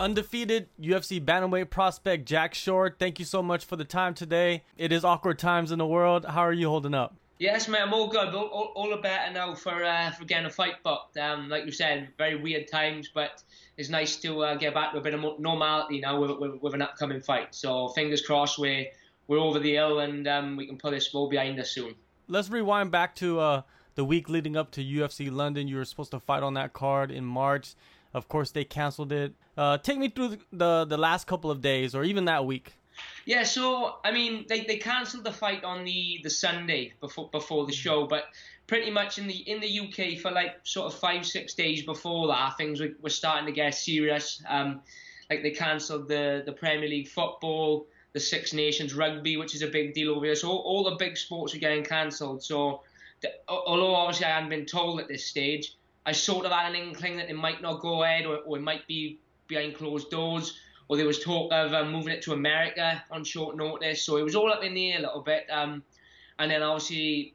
undefeated UFC bantamweight prospect Jack Shore. Thank you so much for the time today. It is awkward times in the world. How are you holding up? Yes, mate, I'm all good. All, all, all the better now for uh, for getting a fight booked. Um, like you said, very weird times, but it's nice to uh, get back to a bit of normality now with, with, with, an upcoming fight. So fingers crossed we're, we're over the hill and um, we can put this all behind us soon. Let's rewind back to uh, the week leading up to UFC London. You were supposed to fight on that card in March. Of course, they canceled it. Uh, take me through the the last couple of days, or even that week. Yeah, so I mean, they, they cancelled the fight on the, the Sunday before before the show, but pretty much in the in the UK for like sort of five six days before that, things were, were starting to get serious. Um, like they cancelled the the Premier League football, the Six Nations rugby, which is a big deal over here. So all, all the big sports are getting cancelled. So the, although obviously I hadn't been told at this stage, I sort of had an inkling that it might not go ahead or, or it might be behind closed doors. Or there was talk of um, moving it to America on short notice. So it was all up in the air a little bit. Um, and then obviously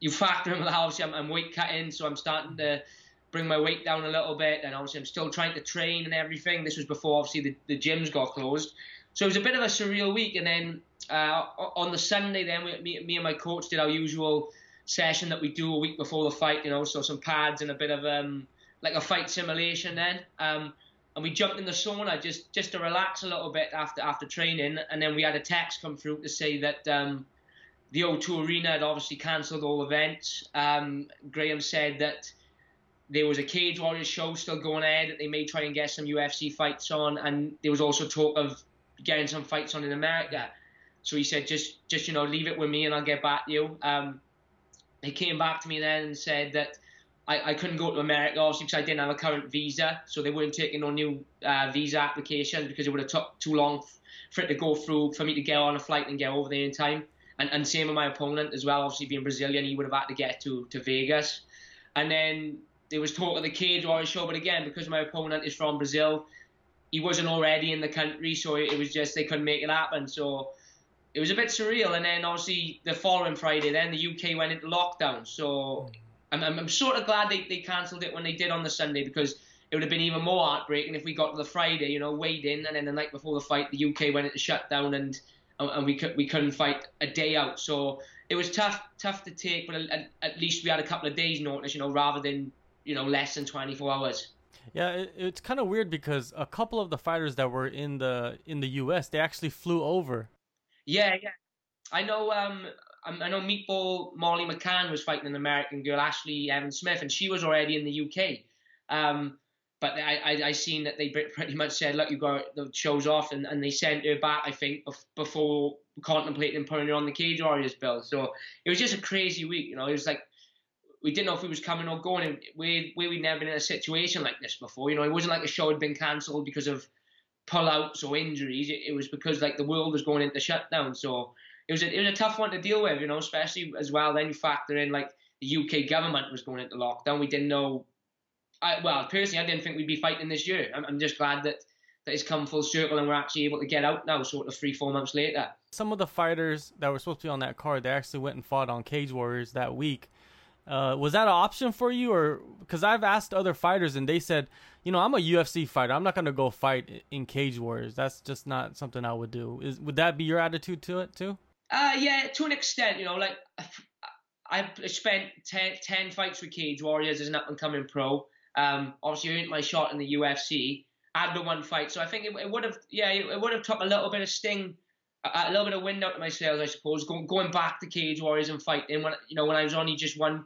you factor in that obviously I'm, I'm, weight cutting, so I'm starting to bring my weight down a little bit, and obviously I'm still trying to train and everything. This was before obviously the, the gyms got closed, so it was a bit of a surreal week. And then uh, on the Sunday, then we, me, me and my coach did our usual session that we do a week before the fight, you know, so some pads and a bit of um, like a fight simulation then. Um, and we jumped in the sauna just just to relax a little bit after after training, and then we had a text come through to say that um, the O2 Arena had obviously cancelled all events. Um, Graham said that there was a Cage Warriors show still going ahead that they may try and get some UFC fights on, and there was also talk of getting some fights on in America. So he said, just just you know, leave it with me and I'll get back to you. Um, he came back to me then and said that I, I couldn't go to America obviously because I didn't have a current visa, so they weren't taking no new uh, visa applications because it would have took too long for it to go through for me to get on a flight and get over there in time. And, and same with my opponent as well. Obviously being Brazilian, he would have had to get to, to Vegas. And then there was talk of the Cage Warriors show, but again, because my opponent is from Brazil, he wasn't already in the country, so it was just they couldn't make it happen. So it was a bit surreal. And then obviously the following Friday, then the UK went into lockdown. So I'm, I'm, I'm sort of glad they, they cancelled it when they did on the Sunday because it would have been even more heartbreaking if we got to the Friday, you know, weighed in, and then the night before the fight, the UK went into shutdown and and we could, we couldn't fight a day out. So it was tough tough to take, but at, at least we had a couple of days notice, you know, rather than you know less than 24 hours. Yeah, it, it's kind of weird because a couple of the fighters that were in the in the U.S. they actually flew over. Yeah, yeah, I know. Um, I know Meatball Molly McCann was fighting an American girl, Ashley Evans Smith, and she was already in the UK. Um, but I, I, I seen that they pretty much said, look, you got the shows off, and, and they sent her back, I think, before contemplating putting her on the Cage Warriors bill. So it was just a crazy week, you know. It was like we didn't know if he was coming or going. And we we we'd never been in a situation like this before. You know, it wasn't like the show had been cancelled because of pullouts or injuries. It, it, was because like the world was going into shutdown. So it was a, it was a tough one to deal with. You know, especially as well. Then you factor in like the UK government was going into lockdown. We didn't know I, well, personally, I didn't think we'd be fighting this year. I'm, I'm just glad that that it's come full circle and we're actually able to get out now, sort of three, four months later. Some of the fighters that were supposed to be on that card, they actually went and fought on Cage Warriors that week. Uh, was that an option for you, or because I've asked other fighters and they said, you know, I'm a UFC fighter. I'm not gonna go fight in Cage Warriors. That's just not something I would do. Is would that be your attitude to it too? Uh, yeah, to an extent. You know, like I've spent 10, 10 fights with Cage Warriors as an up and coming pro. Um, obviously, earned my shot in the UFC. I Had the one fight, so I think it, it would have, yeah, it, would have took a little bit of sting, a, a, little bit of wind out of my sails, I suppose. Going, going back to Cage Warriors and fighting when you know when I was only just one.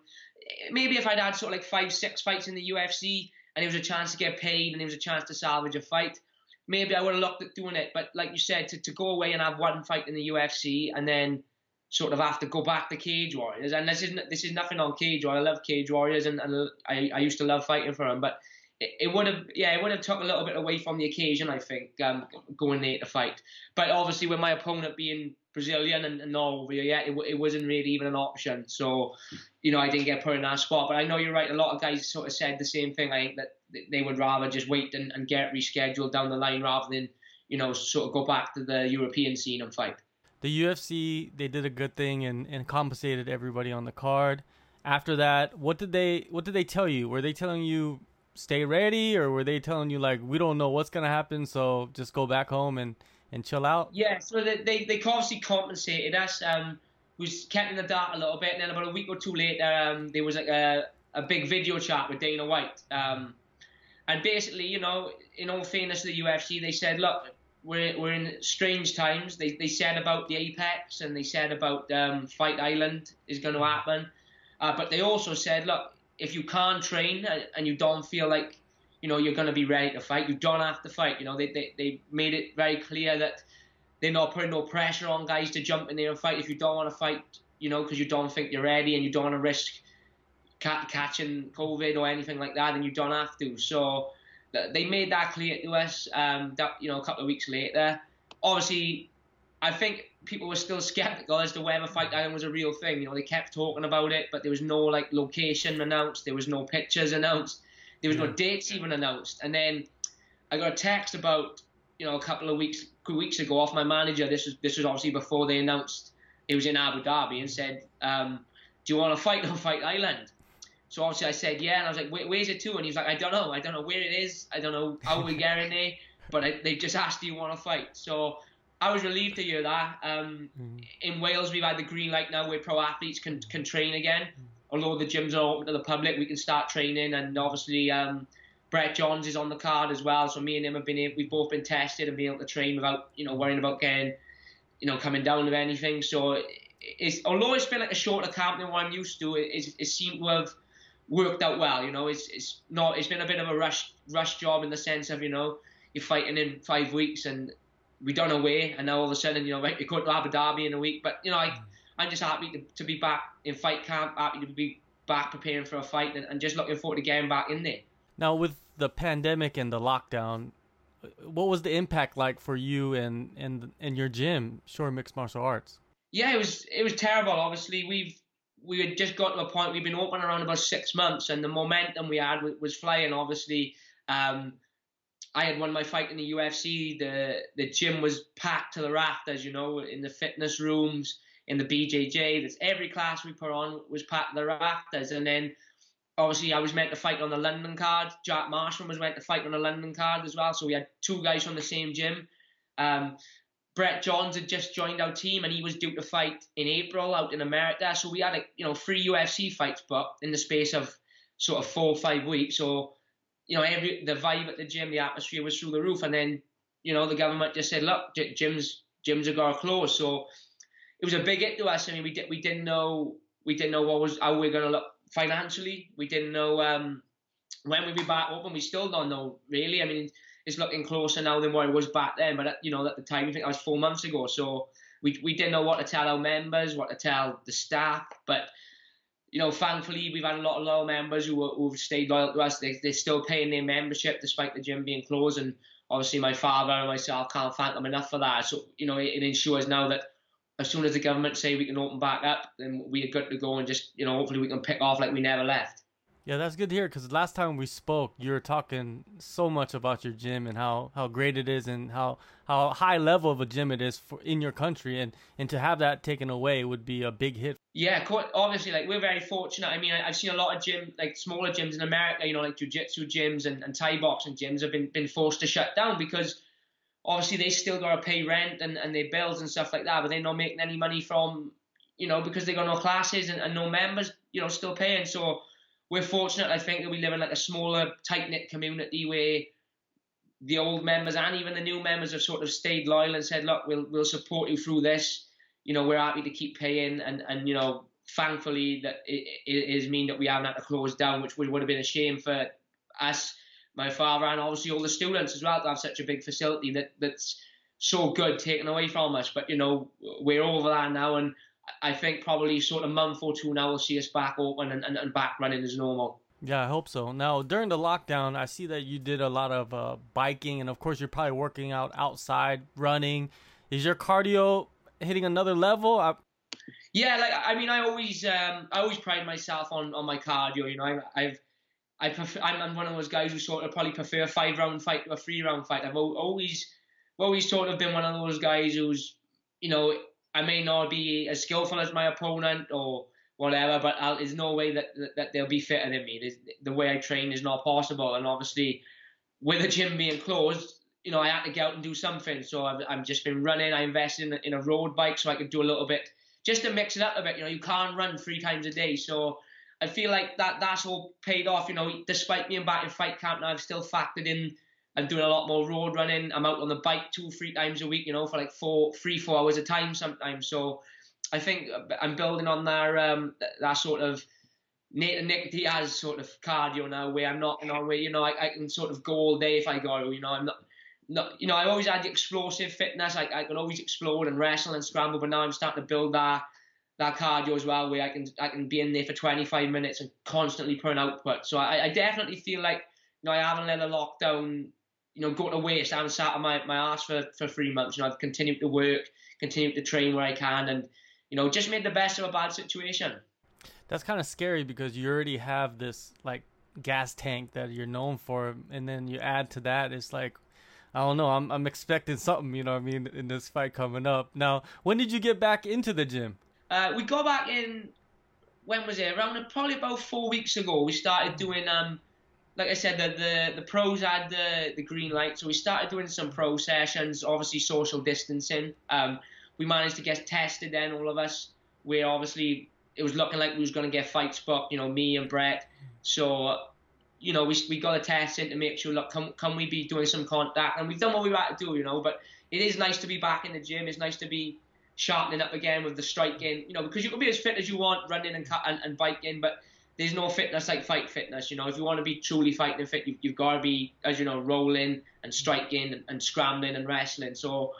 Maybe if I'd had sort of like five, six fights in the UFC, and there was a chance to get paid, and there was a chance to salvage a fight, maybe I would have looked at doing it. But like you said, to, to go away and have one fight in the UFC and then sort of have to go back to Cage Warriors. And this is this is nothing on Cage Warriors. I love Cage Warriors, and, and I, I used to love fighting for them. But it, it would have yeah, it would have took a little bit away from the occasion. I think um, going there to fight. But obviously, with my opponent being Brazilian and, and Norway, yeah, it, it wasn't really even an option. So you know, I didn't get put in that spot. But I know you're right. A lot of guys sort of said the same thing. I think that they would rather just wait and, and get rescheduled down the line rather than you know sort of go back to the European scene and fight the UFC they did a good thing and, and compensated everybody on the card. After that, what did they what did they tell you? Were they telling you stay ready, or were they telling you like we don't know what's gonna happen, so just go back home and and chill out? Yeah, so they they, they obviously compensated us. Um, was kept in the dark a little bit, and then about a week or two later, um, there was like a a big video chat with Dana White. Um, and basically, you know, in all fairness to the UFC, they said, look, we're, we're in strange times. They, they said about the Apex and they said about um, Fight Island is going to happen. Uh, but they also said, look, if you can't train and you don't feel like, you know, you're going to be ready to fight, you don't have to fight. You know, they, they, they made it very clear that they're not putting no pressure on guys to jump in there and fight if you don't want to fight, you know, because you don't think you're ready and you don't want to risk ca- catching COVID or anything like that, then you don't have to. So they made that clear to us. Um, that you know, a couple of weeks later, obviously, I think people were still skeptical as to whether Fight Island was a real thing. You know, they kept talking about it, but there was no like location announced, there was no pictures announced, there was no dates even announced. And then I got a text about you know a couple of weeks weeks ago off my manager. This was this was obviously before they announced it was in Abu Dhabi, and said, um, "Do you want to fight on Fight Island?" So obviously I said yeah, and I was like, where's it to? And he's like, I don't know, I don't know where it is, I don't know how we get in there, but I, they just asked, do you want to fight? So I was relieved to hear that. Um, mm-hmm. In Wales, we've had the green light now where pro athletes can can train again. Mm-hmm. Although the gyms are open to the public, we can start training, and obviously. Um, Brett Johns is on the card as well, so me and him have been able, we've both been tested and been able to train without you know worrying about getting you know coming down with anything. So it's although it's been like a shorter camp than what I'm used to, it, it seemed to have worked out well. You know, it's it's not it's been a bit of a rush rush job in the sense of you know you're fighting in five weeks and we done away and now all of a sudden you know right, you're going to Abu Dhabi in a week. But you know, I I'm just happy to, to be back in fight camp, happy to be back preparing for a fight and, and just looking forward to getting back in there. Now with the pandemic and the lockdown, what was the impact like for you and and and your gym, Shore Mixed Martial Arts? Yeah, it was it was terrible. Obviously, we've we had just got to a point. We've been open around about six months, and the momentum we had was flying. Obviously, um, I had won my fight in the UFC. The the gym was packed to the rafters. You know, in the fitness rooms, in the BJJ. That's every class we put on was packed the rafters. And then, obviously, I was meant to fight on the London card. Jack Marshman was meant to fight on the London card as well. So we had two guys from the same gym. Um, Brett Johns had just joined our team and he was due to fight in April out in America. So we had like, you know, three UFC fights but in the space of sort of four or five weeks. So, you know, every the vibe at the gym, the atmosphere was through the roof. And then, you know, the government just said, look, gyms gyms are gonna close. So it was a big hit to us. I mean, we did we didn't know we didn't know what was how we are gonna look financially. We didn't know um, when we'd be back open. We still don't know really. I mean it's looking closer now than what it was back then. But you know, at the time, I think that was four months ago. So we we didn't know what to tell our members, what to tell the staff. But you know, thankfully, we've had a lot of loyal members who who've stayed loyal to us. They they're still paying their membership despite the gym being closed. And obviously, my father and myself can't thank them enough for that. So you know, it, it ensures now that as soon as the government say we can open back up, then we are good to go and just you know, hopefully, we can pick off like we never left. Yeah, that's good to hear because last time we spoke, you were talking so much about your gym and how, how great it is and how, how high level of a gym it is for in your country, and, and to have that taken away would be a big hit. Yeah, obviously, like we're very fortunate. I mean, I, have seen a lot of gym, like smaller gyms in America, you know, like jiu-jitsu gyms and, and Thai boxing gyms have been, been forced to shut down because obviously they still got to pay rent and, and their bills and stuff like that, but they're not making any money from, you know, because they got no classes and, and no members, you know, still paying. So we're fortunate, I think, that we live in like a smaller, tight knit community where the old members and even the new members have sort of stayed loyal and said, look, we'll we'll support you through this. You know, we're happy to keep paying, and and you know, thankfully that it, it is mean that we haven't had to close down, which would, would have been a shame for us, my father, and obviously all the students as well to have such a big facility that that's so good taken away from us. But you know, we're over that now, and I think probably sort of month or two now we'll see us back open and, and, and back running as normal. Yeah, I hope so. Now, during the lockdown, I see that you did a lot of uh, biking, and of course, you're probably working out outside, running. Is your cardio hitting another level? I- yeah, like I mean, I always, um, I always pride myself on, on my cardio. You know, I, I've, I prefer, I'm one of those guys who sort of probably prefer a five round fight to a three round fight. I've always, always sort of been one of those guys who's, you know, I may not be as skillful as my opponent or whatever. But I'll, there's no way that, that, that they'll be fitter than me. There's, the way I train is not possible, and obviously with the gym being closed, you know, I had to get out and do something. So I've, I've just been running. I invested in, in a road bike so I could do a little bit, just to mix it up a bit. You know, you can't run three times a day. So I feel like that that's all paid off. You know, despite being back in fight camp now, I've still factored in. I'm doing a lot more road running. I'm out on the bike two, three times a week. You know, for like four, three, four hours a time sometimes. So I think I'm building on that um, that sort of Nick, Nick Diaz sort of cardio now, where I'm not, you know, where you know I, I can sort of go all day if I go. You know, I'm not not, you know, I always had the explosive fitness. I, I can always explode and wrestle and scramble, but now I'm starting to build that that cardio as well, where I can I can be in there for 25 minutes and constantly put an output. So I, I definitely feel like you know I haven't let a lockdown you know go to waste. I haven't sat on my, my ass for, for three months. You know I've continued to work, continued to train where I can, and you know just made the best of a bad situation. That's kind of scary because you already have this like gas tank that you're known for, and then you add to that, it's like I don't know. I'm I'm expecting something, you know. I mean, in this fight coming up. Now, when did you get back into the gym? Uh, we got back in. When was it? Around probably about four weeks ago. We started doing um, like I said, the the, the pros had the the green light, so we started doing some pro sessions. Obviously, social distancing. Um, we managed to get tested then, all of us. We obviously it was looking like we was going to get fights booked. You know, me and Brett. So you know, we, we got a test in to make sure, look, can, can we be doing some contact? And we've done what we had to do, you know, but it is nice to be back in the gym. It's nice to be sharpening up again with the striking, you know, because you can be as fit as you want running and, and, and biking, but there's no fitness like fight fitness, you know. If you want to be truly fighting fit, you, you've got to be, as you know, rolling and striking and, and scrambling and wrestling. So,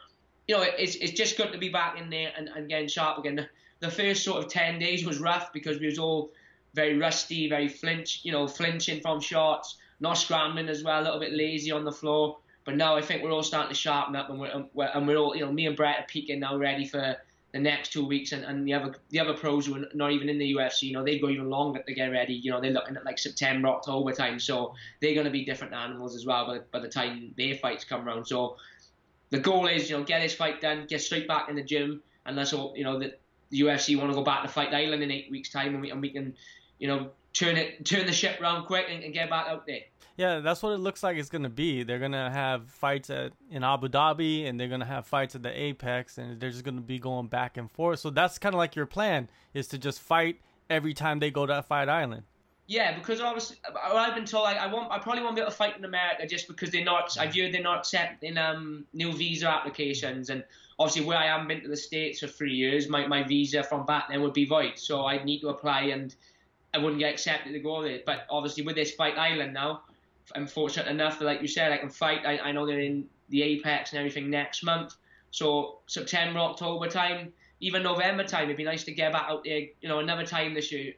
you know, it's, it's just good to be back in there and, and getting sharp again. The, the first sort of 10 days was rough because we was all very rusty, very flinch, you know, flinching from shots, not scrambling as well, a little bit lazy on the floor. But now I think we're all starting to sharpen up, and um, we're, and we're all, you know, me and Brett are peaking now, ready for the next two weeks. And, and the other the other pros who are not even in the UFC, you know, they go even longer to get ready. You know, they're looking at like September, October time, so they're going to be different animals as well by, by the time their fights come around. So the goal is, you know, get this fight done, get straight back in the gym, and let's hope, you know, that the UFC want to go back to Fight Island in eight weeks' time, and we, and we can you know, turn it, turn the ship around quick and, and get back out there. Yeah, that's what it looks like it's gonna be. They're gonna have fights at in Abu Dhabi, and they're gonna have fights at the Apex, and they're just gonna be going back and forth. So that's kind of like your plan is to just fight every time they go to Fight Island. Yeah, because obviously I've been told like, I want I probably won't be able to fight in America just because they're not. I've heard they're not accepting um new visa applications, and obviously where I haven't been to the states for three years, my my visa from back then would be void. So I'd need to apply and I wouldn't get accepted to go there. But obviously with this Fight Island now, I'm fortunate enough that, like you said, I can fight. I, I know they're in the Apex and everything next month. So September, October time, even November time, it'd be nice to get back out there, you know, another time this year.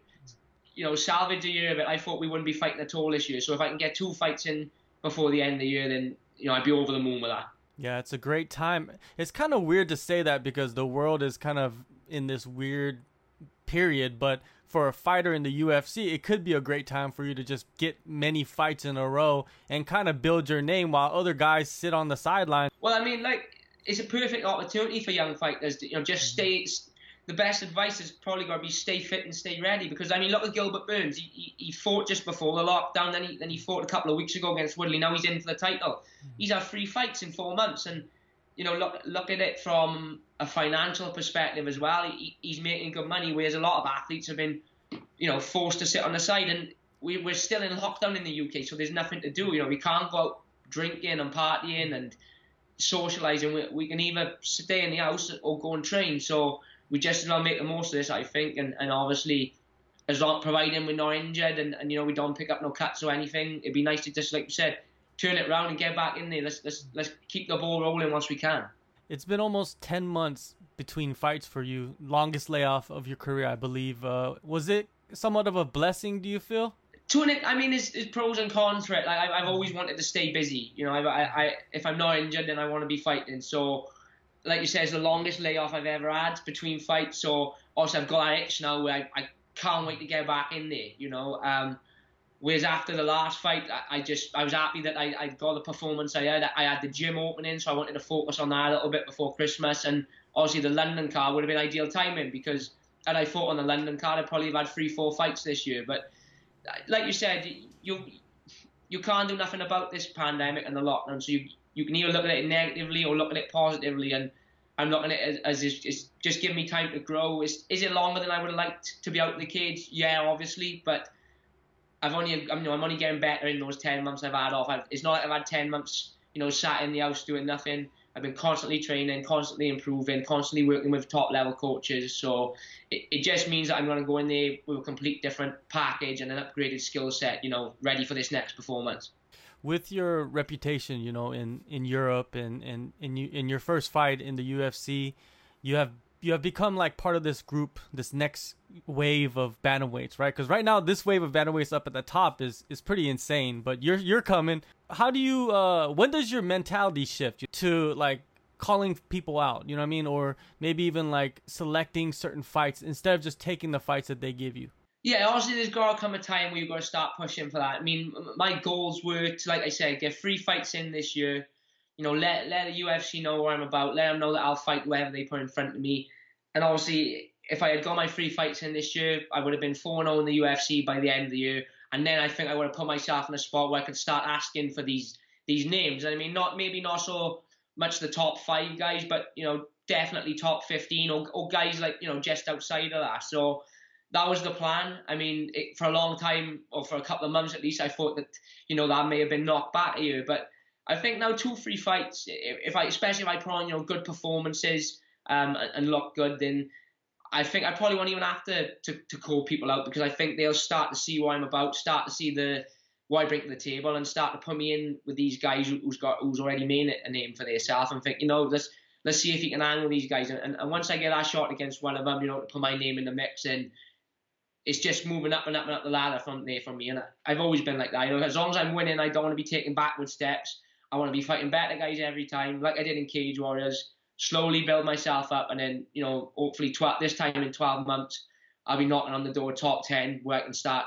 You know, salvage a year, but I thought we wouldn't be fighting at all this year. So if I can get two fights in before the end of the year, then, you know, I'd be over the moon with that. Yeah, it's a great time. It's kind of weird to say that because the world is kind of in this weird period, but for a fighter in the UFC, it could be a great time for you to just get many fights in a row and kind of build your name while other guys sit on the sideline. Well, I mean, like it's a perfect opportunity for young fighters. To, you know, just mm-hmm. stay. The best advice is probably going to be stay fit and stay ready because I mean, look at Gilbert Burns. He, he, he fought just before the lockdown, then he then he fought a couple of weeks ago against Woodley. Now he's in for the title. Mm-hmm. He's had three fights in four months, and you know, look look at it from a financial perspective as well. He, he's making good money, whereas a lot of athletes have been, you know, forced to sit on the side. And we, we're still in lockdown in the UK, so there's nothing to do. You know, we can't go out drinking and partying and socialising. We, we can either stay in the house or go and train. So we just want to make the most of this, I think. And, and obviously, as long providing we're not injured and, and you know we don't pick up no cuts or anything, it'd be nice to just like you said, turn it around and get back in there. Let's let's let's keep the ball rolling once we can. It's been almost ten months between fights for you. Longest layoff of your career, I believe. Uh, was it somewhat of a blessing? Do you feel? To an, I mean, there's, there's pros and cons for it. Like I, have always wanted to stay busy. You know, I, I, if I'm not injured, then I want to be fighting. So, like you said, it's the longest layoff I've ever had between fights. So, also I've got that itch now where I, I can't wait to get back in there. You know, um, Whereas after the last fight, I, just I was happy that I, I got the performance I had. I had the gym opening, so I wanted to focus on that a little bit before Christmas. And obviously the London card would have been ideal timing because had I fought on the London card, I'd probably have had three, four fights this year. But like you said, you you can't do nothing about this pandemic and the lockdown. So you you can either look at it negatively or look at it positively. And I'm looking at it as, as it's just giving me time to grow. Is is it longer than I would have liked to be out of the cage? Yeah, obviously, but I've only I'm, you know, I'm only getting better in those ten months I've had off. I've, it's not like I've had ten months, you know, sat in the house doing nothing. I've been constantly training, constantly improving, constantly working with top level coaches. So it, it just means that I'm going to go in there with a complete different package and an upgraded skill set, you know, ready for this next performance. With your reputation, you know, in, in Europe and, and in you in your first fight in the UFC, you have you have become like part of this group, this next wave of bantamweights, right? Because right now this wave of bantamweights up at the top is is pretty insane. But you're you're coming. How do you? uh When does your mentality shift to like calling people out? You know what I mean? Or maybe even like selecting certain fights instead of just taking the fights that they give you. Yeah, obviously there's got to come a time where you've got to start pushing for that. I mean, my goals were to, like I said, get three fights in this year you know, let let the UFC know what I'm about. Let them know that I'll fight whoever they put in front of me. And obviously, if I had got my three fights in this year, I would have been 4 0 in the UFC by the end of the year. And then I think I would have put myself in a spot where I could start asking for these these names. I mean, not maybe not so much the top five guys, but you know, definitely top 15 or, or guys like you know just outside of that. So that was the plan. I mean, it, for a long time, or for a couple of months at least, I thought that you know that may have been knocked back here, but I think now two, three fights, if I, especially if I put on, you know, good performances um, and, look good, then I think I probably won't even have to, to, to call people out because I think they'll start to see what I'm about, start to see the I bring to the table, and start to put me in with these guys who's got who's already made a name for themselves, and think, you know, let's let's see if he can handle these guys. And, and once I get that shot against one of them, you know, to put my name in the mix, and it's just moving up and up and up the ladder from there for me. And I've always been like that. You know, as long as I'm winning, I don't want to be taking backward steps. I want to be fighting better guys every time, like I did in Cage Warriors. Slowly build myself up, and then you know, hopefully, tw- this time in 12 months, I'll be knocking on the door top 10 where I can start,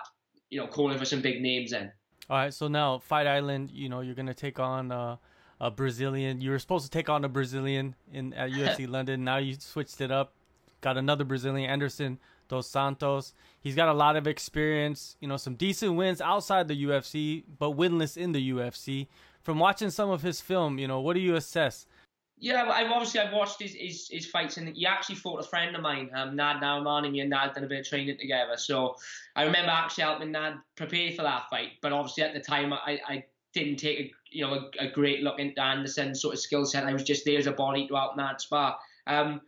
you know, calling for some big names. Then. All right, so now Fight Island, you know, you're gonna take on uh, a Brazilian. You were supposed to take on a Brazilian in at UFC London. Now you switched it up. Got another Brazilian, Anderson dos Santos. He's got a lot of experience, you know, some decent wins outside the UFC, but winless in the UFC from watching some of his film, you know, what do you assess? Yeah, I've obviously I've watched his, his, his fights, and he actually fought a friend of mine, um, Nad Narimani, and me and Nad done a bit of training together. So I remember actually helping Nad prepare for that fight. But obviously at the time, I, I didn't take a you know a, a great look into Anderson's sort of skill set. I was just there as a body to help Nad spar. Um,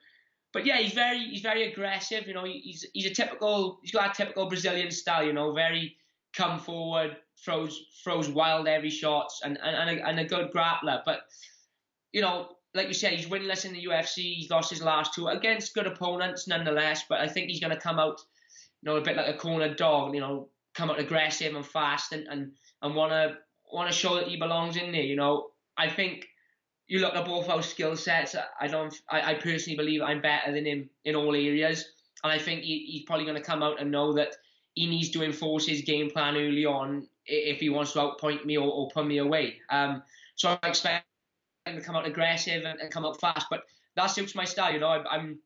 but yeah, he's very he's very aggressive. You know, he's he's a typical he's got a typical Brazilian style. You know, very come forward, throws throws wild every shots, and and, and, a, and a good grappler. But you know, like you said, he's winless in the UFC. He's lost his last two against good opponents, nonetheless. But I think he's going to come out, you know, a bit like a cornered dog. You know, come out aggressive and fast, and and and want to want to show that he belongs in there. You know, I think you look at both our skill sets. I don't. I, I personally believe I'm better than him in all areas, and I think he, he's probably going to come out and know that he needs to enforce his game plan early on if he wants to outpoint me or, or pull me away. Um, so I expect to come out aggressive and, and, come out fast, but that suits my style. You know, I'm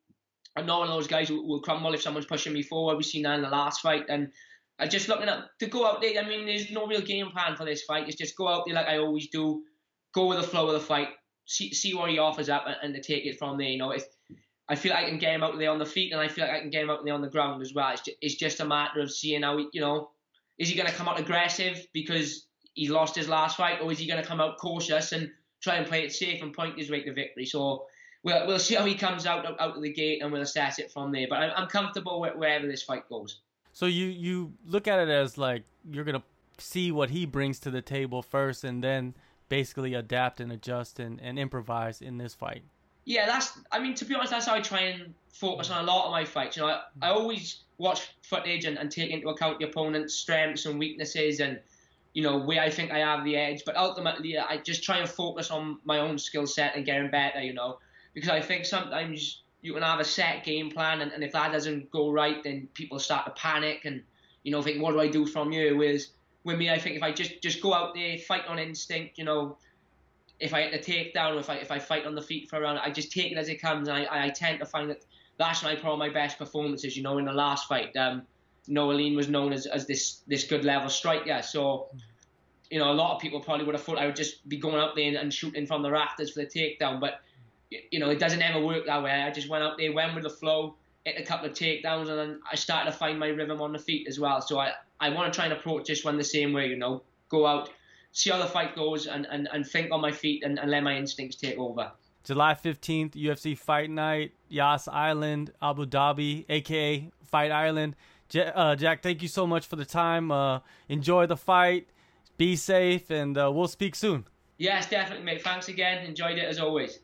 I'm not one of those guys who will crumble if someone's pushing me forward. We've seen that in the last fight, and I just looking at to go out there. I mean, there's no real game plan for this fight. It's just go out there like I always do, go with the flow of the fight, see see what he offers up, and, and to take it from there. You know, if I feel like I can get him out there on the feet, and I feel like I can get him out there on the ground as well. It's just, it's just a matter of seeing how he, you know, is he going to come out aggressive because he lost his last fight, or is he going to come out cautious and try and play it safe and point his way to victory? So we'll we'll see how he comes out out of the gate, and we'll assess it from there. But I'm, I'm comfortable with wherever this fight goes. So you you look at it as like you're gonna see what he brings to the table first, and then basically adapt and adjust and, and improvise in this fight yeah, that's. I mean, to be honest, that's how I try and focus on a lot of my fights. You know, I, I always watch footage and, and take into account the opponent's strengths and weaknesses, and you know where I think I have the edge. But ultimately, I just try and focus on my own skill set and getting better. You know, because I think sometimes you can have a set game plan, and, and if that doesn't go right, then people start to panic and you know think, what do I do from here? Whereas with me, I think if I just just go out there, fight on instinct, you know if I hit a takedown if I if I fight on the feet for a round, I just take it as it comes. And I, I tend to find that that's my probably my best performances. You know, in the last fight, um, Nohelin was known as, as this this good level striker. So, you know, a lot of people probably would have thought I would just be going up there and, and shooting from the rafters for the takedown. But you know, it doesn't ever work that way. I just went out there, went with the flow, hit a couple of takedowns, and then I started to find my rhythm on the feet as well. So I, I want to try and approach this one the same way. You know, go out, see how the fight goes, and, and, and think on my feet and, and let my instincts take over. July 15th, UFC Fight Night, Yas Island, Abu Dhabi, aka Fight Island. Uh, Jack, thank you so much for the time. Uh, enjoy the fight. Be safe, and uh, we'll speak soon. Yes, definitely, mate. Thanks again. Enjoyed it as always.